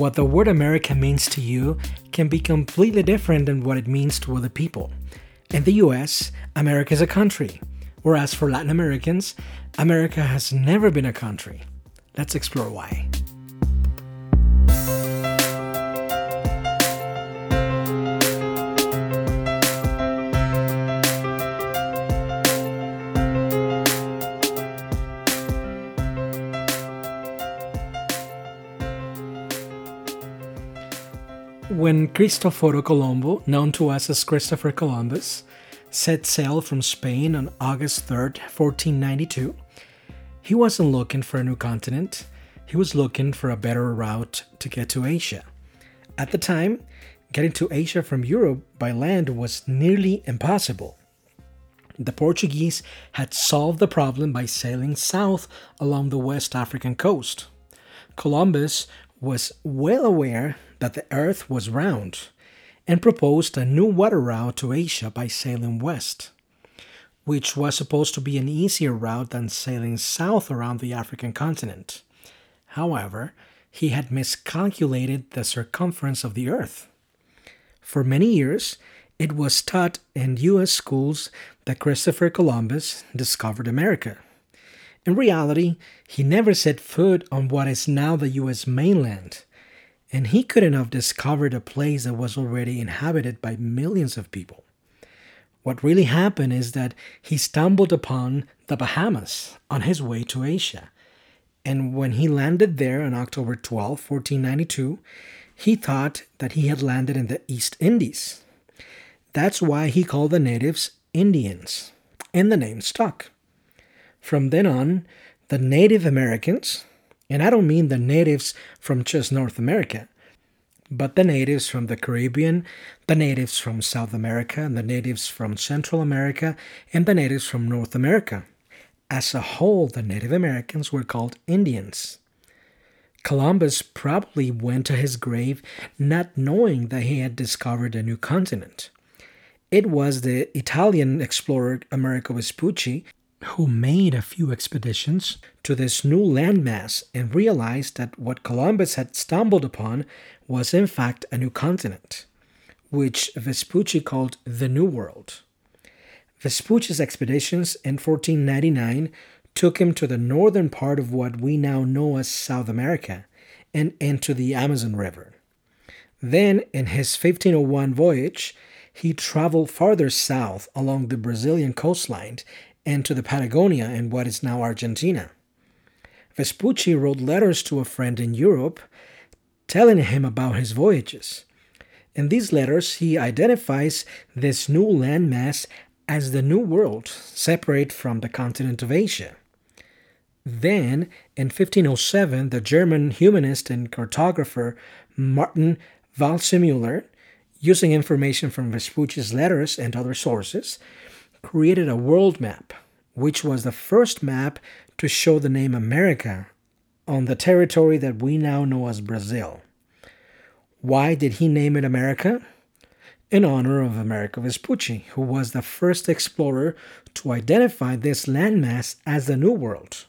what the word America means to you can be completely different than what it means to other people. In the US, America is a country, whereas for Latin Americans, America has never been a country. Let's explore why. When Cristoforo Colombo, known to us as Christopher Columbus, set sail from Spain on August 3rd, 1492, he wasn't looking for a new continent, he was looking for a better route to get to Asia. At the time, getting to Asia from Europe by land was nearly impossible. The Portuguese had solved the problem by sailing south along the West African coast. Columbus was well aware that the earth was round and proposed a new water route to Asia by sailing west, which was supposed to be an easier route than sailing south around the African continent. However, he had miscalculated the circumference of the earth. For many years, it was taught in U.S. schools that Christopher Columbus discovered America. In reality, he never set foot on what is now the US mainland, and he couldn't have discovered a place that was already inhabited by millions of people. What really happened is that he stumbled upon the Bahamas on his way to Asia. And when he landed there on October 12, 1492, he thought that he had landed in the East Indies. That's why he called the natives Indians, and the name stuck. From then on, the Native Americans, and I don't mean the natives from just North America, but the natives from the Caribbean, the natives from South America, and the natives from Central America, and the natives from North America. As a whole, the Native Americans were called Indians. Columbus probably went to his grave not knowing that he had discovered a new continent. It was the Italian explorer Amerigo Vespucci who made a few expeditions to this new landmass and realized that what Columbus had stumbled upon was in fact a new continent, which Vespucci called the New World. Vespucci's expeditions in 1499 took him to the northern part of what we now know as South America and into the Amazon River. Then, in his 1501 voyage, he traveled farther south along the Brazilian coastline and to the Patagonia in what is now Argentina. Vespucci wrote letters to a friend in Europe telling him about his voyages. In these letters, he identifies this new landmass as the New World, separate from the continent of Asia. Then, in 1507, the German humanist and cartographer Martin Waldseemüller, using information from Vespucci's letters and other sources, created a world map, which was the first map to show the name America on the territory that we now know as Brazil. Why did he name it America? In honor of Amerigo Vespucci, who was the first explorer to identify this landmass as the New World.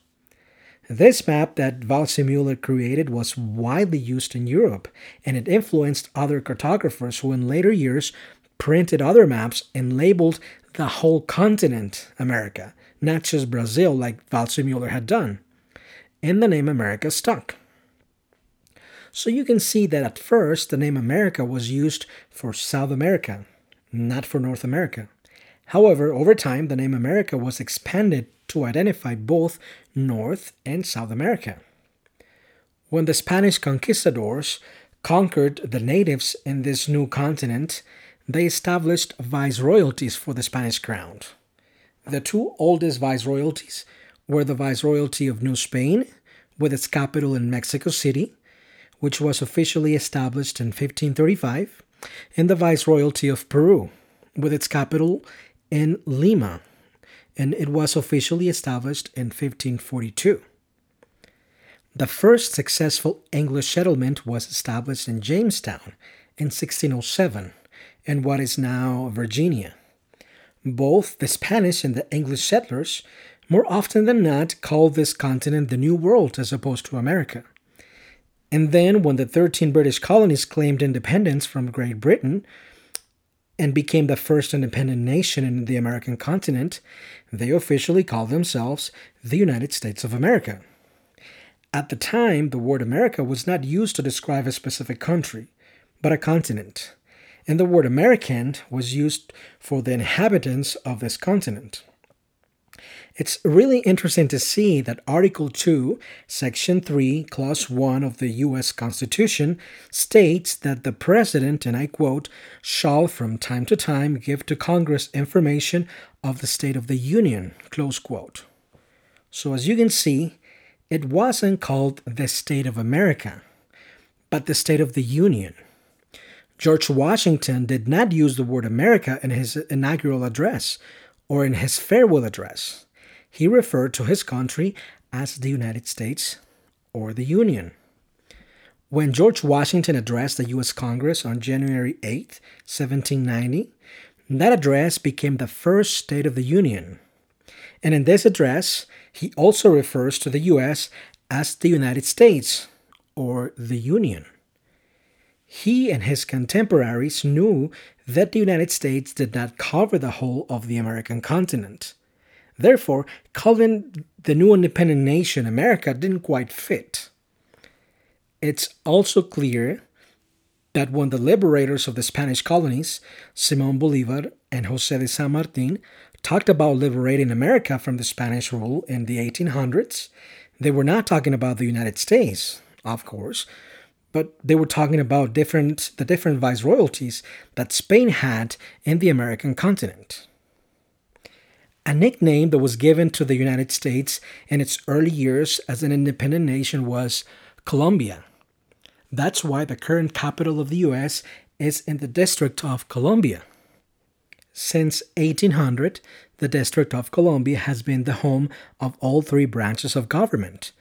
This map that Waldseemüller created was widely used in Europe, and it influenced other cartographers who in later years printed other maps and labeled the whole continent America, not just Brazil like Waldseemüller had done. And the name America stuck. So you can see that at first the name America was used for South America, not for North America. However, over time the name America was expanded to identify both North and South America. When the Spanish conquistadors conquered the natives in this new continent, they established viceroyalties for the Spanish crown. The two oldest viceroyalties were the Viceroyalty of New Spain, with its capital in Mexico City, which was officially established in 1535, and the Viceroyalty of Peru, with its capital in Lima, and it was officially established in 1542. The first successful English settlement was established in Jamestown in 1607 in what is now Virginia. Both the Spanish and the English settlers, more often than not, called this continent the New World as opposed to America. And then, when the 13 British colonies claimed independence from Great Britain and became the first independent nation in the American continent, they officially called themselves the United States of America. At the time, the word America was not used to describe a specific country, but a continent, and the word American was used for the inhabitants of this continent. It's really interesting to see that Article 2, Section 3, Clause 1 of the U.S. Constitution states that the President, and I quote, shall from time to time give to Congress information of the State of the Union, close quote. So, as you can see, it wasn't called the State of America, but the State of the Union. George Washington did not use the word America in his inaugural address or in his farewell address. He referred to his country as the United States or the Union. When George Washington addressed the U.S. Congress on January 8, 1790, that address became the first State of the Union. And in this address, he also refers to the US as the United States or the Union. He and his contemporaries knew that the United States did not cover the whole of the American continent. Therefore, calling the new independent nation America didn't quite fit. It's also clear that when the liberators of the Spanish colonies, Simon Bolivar and Jose de San Martin, talked about liberating America from the Spanish rule in the 1800s, they were not talking about the United States, of course, but they were talking about different the different viceroyalties that Spain had in the American continent. A nickname that was given to the United States in its early years as an independent nation was Columbia. That's why the current capital of the US is in the District of Columbia. Since 1800, the District of Columbia has been the home of all three branches of government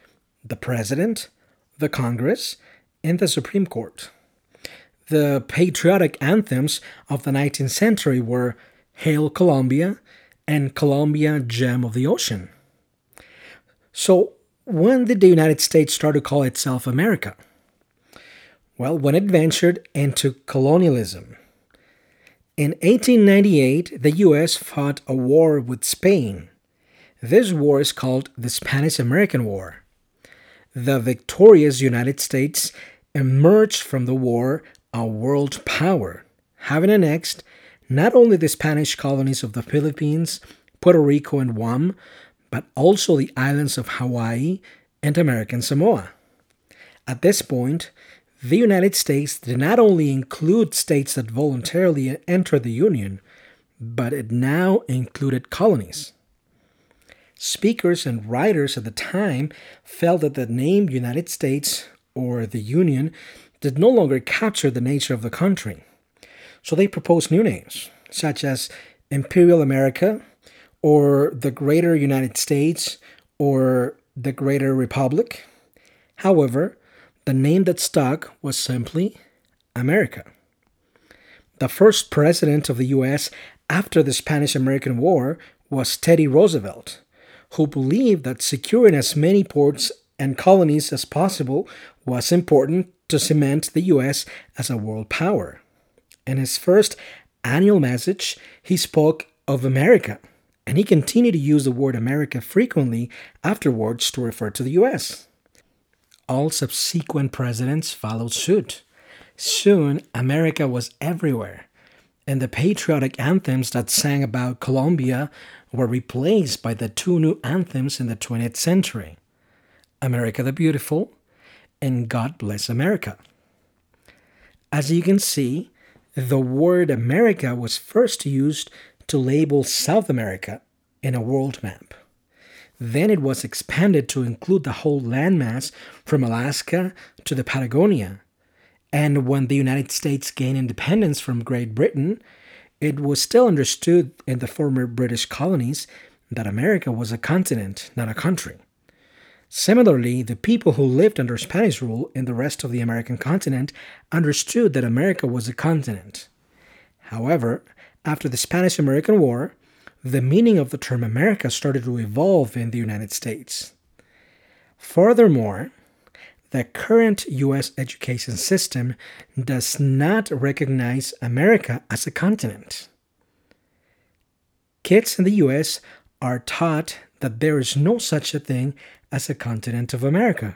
the President, the Congress, and the Supreme Court. The patriotic anthems of the 19th century were Hail Columbia and Columbia, Gem of the Ocean. So, when did the United States start to call itself America? Well, when it ventured into colonialism in 1898, the US fought a war with Spain. This war is called the Spanish American War. The victorious United States emerged from the war a world power, having annexed not only the Spanish colonies of the Philippines, Puerto Rico, and Guam, but also the islands of Hawaii and American Samoa. At this point, the United States did not only include states that voluntarily entered the Union, but it now included colonies. Speakers and writers at the time felt that the name United States or the Union did no longer capture the nature of the country. So they proposed new names, such as Imperial America, or the Greater United States, or the Greater Republic. However, the name that stuck was simply America. The first president of the US after the Spanish American War was Teddy Roosevelt, who believed that securing as many ports and colonies as possible was important to cement the US as a world power. In his first annual message, he spoke of America, and he continued to use the word America frequently afterwards to refer to the US all subsequent presidents followed suit. Soon, America was everywhere, and the patriotic anthems that sang about Columbia were replaced by the two new anthems in the 20th century America the Beautiful and God Bless America. As you can see, the word America was first used to label South America in a world map. Then it was expanded to include the whole landmass from Alaska to the Patagonia. And when the United States gained independence from Great Britain, it was still understood in the former British colonies that America was a continent, not a country. Similarly, the people who lived under Spanish rule in the rest of the American continent understood that America was a continent. However, after the Spanish American War, the meaning of the term America started to evolve in the United States. Furthermore, the current US education system does not recognize America as a continent. Kids in the US are taught that there is no such a thing as a continent of America,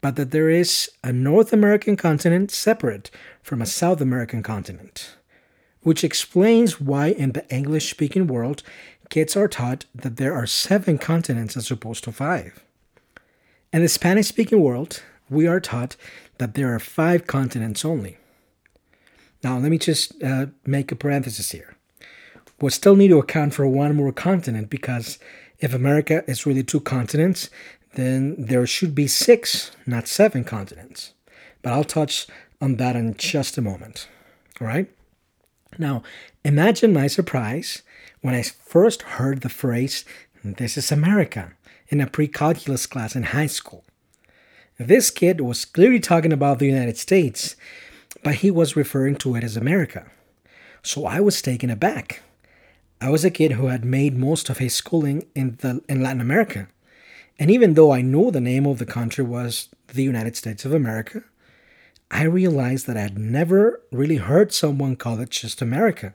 but that there is a North American continent separate from a South American continent, which explains why in the English speaking world, kids are taught that there are seven continents as opposed to five. In the Spanish speaking world, we are taught that there are five continents only. Now, let me just uh, make a parenthesis here. We still need to account for one more continent because if America is really two continents, then there should be six, not seven continents. But I'll touch on that in just a moment. All right? Now, imagine my surprise when I first heard the phrase, This is America, in a pre calculus class in high school. This kid was clearly talking about the United States, but he was referring to it as America. So I was taken aback. I was a kid who had made most of his schooling in, the, in Latin America. And even though I know the name of the country was the United States of America, I realized that I had never really heard someone call it just America.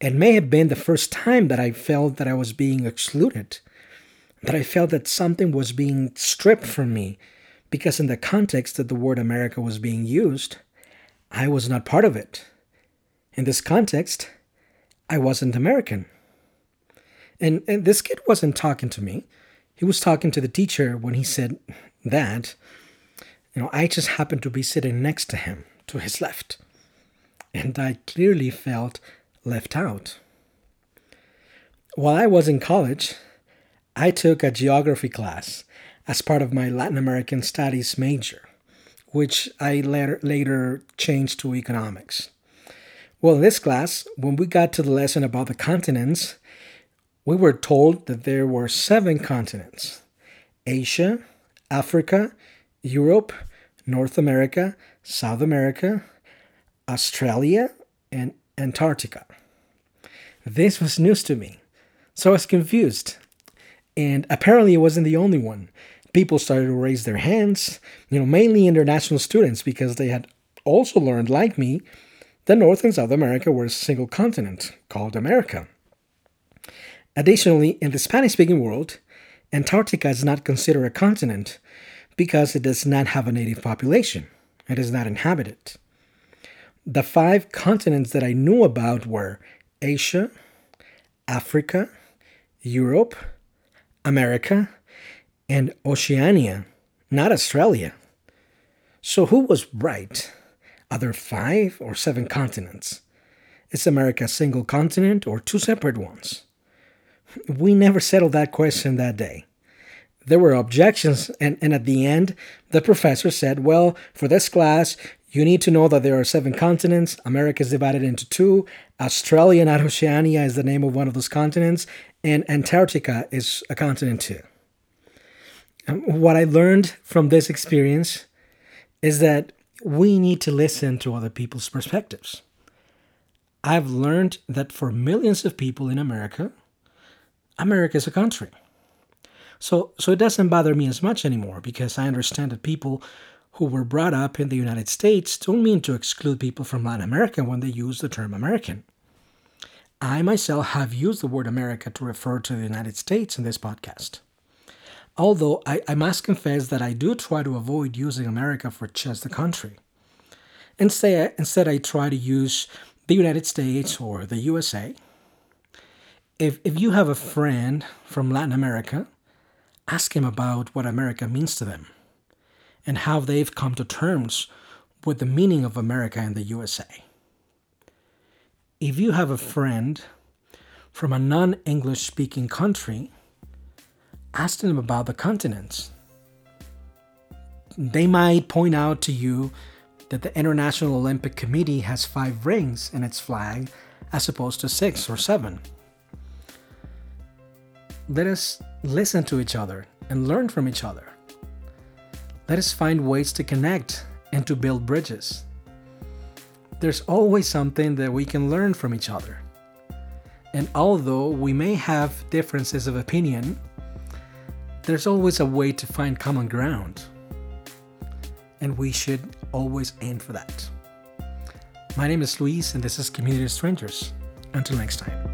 It may have been the first time that I felt that I was being excluded, that I felt that something was being stripped from me because in the context that the word America was being used, I was not part of it. In this context, I wasn't American. And, and this kid wasn't talking to me. He was talking to the teacher when he said that. You know, I just happened to be sitting next to him, to his left. And I clearly felt left out. While I was in college, I took a geography class as part of my Latin American Studies major, which I later, later changed to economics. Well, in this class, when we got to the lesson about the continents, we were told that there were seven continents Asia, Africa, Europe, North America, South America, Australia, and Antarctica. This was news to me, so I was confused. And apparently, it wasn't the only one people started to raise their hands, you know, mainly international students because they had also learned, like me, that North and South America were a single continent called America. Additionally, in the Spanish speaking world, Antarctica is not considered a continent because it does not have a native population. It is not inhabited. The five continents that I knew about were Asia, Africa, Europe, America, and Oceania, not Australia. So who was right? Are there five or seven continents? Is America a single continent or two separate ones? We never settled that question that day. There were objections, and, and at the end, the professor said, Well, for this class, you need to know that there are seven continents. America is divided into two. Australia, not Oceania, is the name of one of those continents, and Antarctica is a continent too. Um, what I learned from this experience is that we need to listen to other people's perspectives. I've learned that for millions of people in America, America is a country. So, so it doesn't bother me as much anymore because I understand that people who were brought up in the United States don't mean to exclude people from Latin America when they use the term American. I myself have used the word America to refer to the United States in this podcast. Although I, I must confess that I do try to avoid using America for just the country. Instead, instead, I try to use the United States or the USA. If, if you have a friend from Latin America, ask him about what America means to them and how they've come to terms with the meaning of America in the USA. If you have a friend from a non English speaking country, ask them about the continents. They might point out to you that the International Olympic Committee has five rings in its flag as opposed to six or seven. Let us listen to each other and learn from each other. Let us find ways to connect and to build bridges. There's always something that we can learn from each other. And although we may have differences of opinion, there's always a way to find common ground. and we should always aim for that. My name is Luis, and this is Community Strangers. Until next time.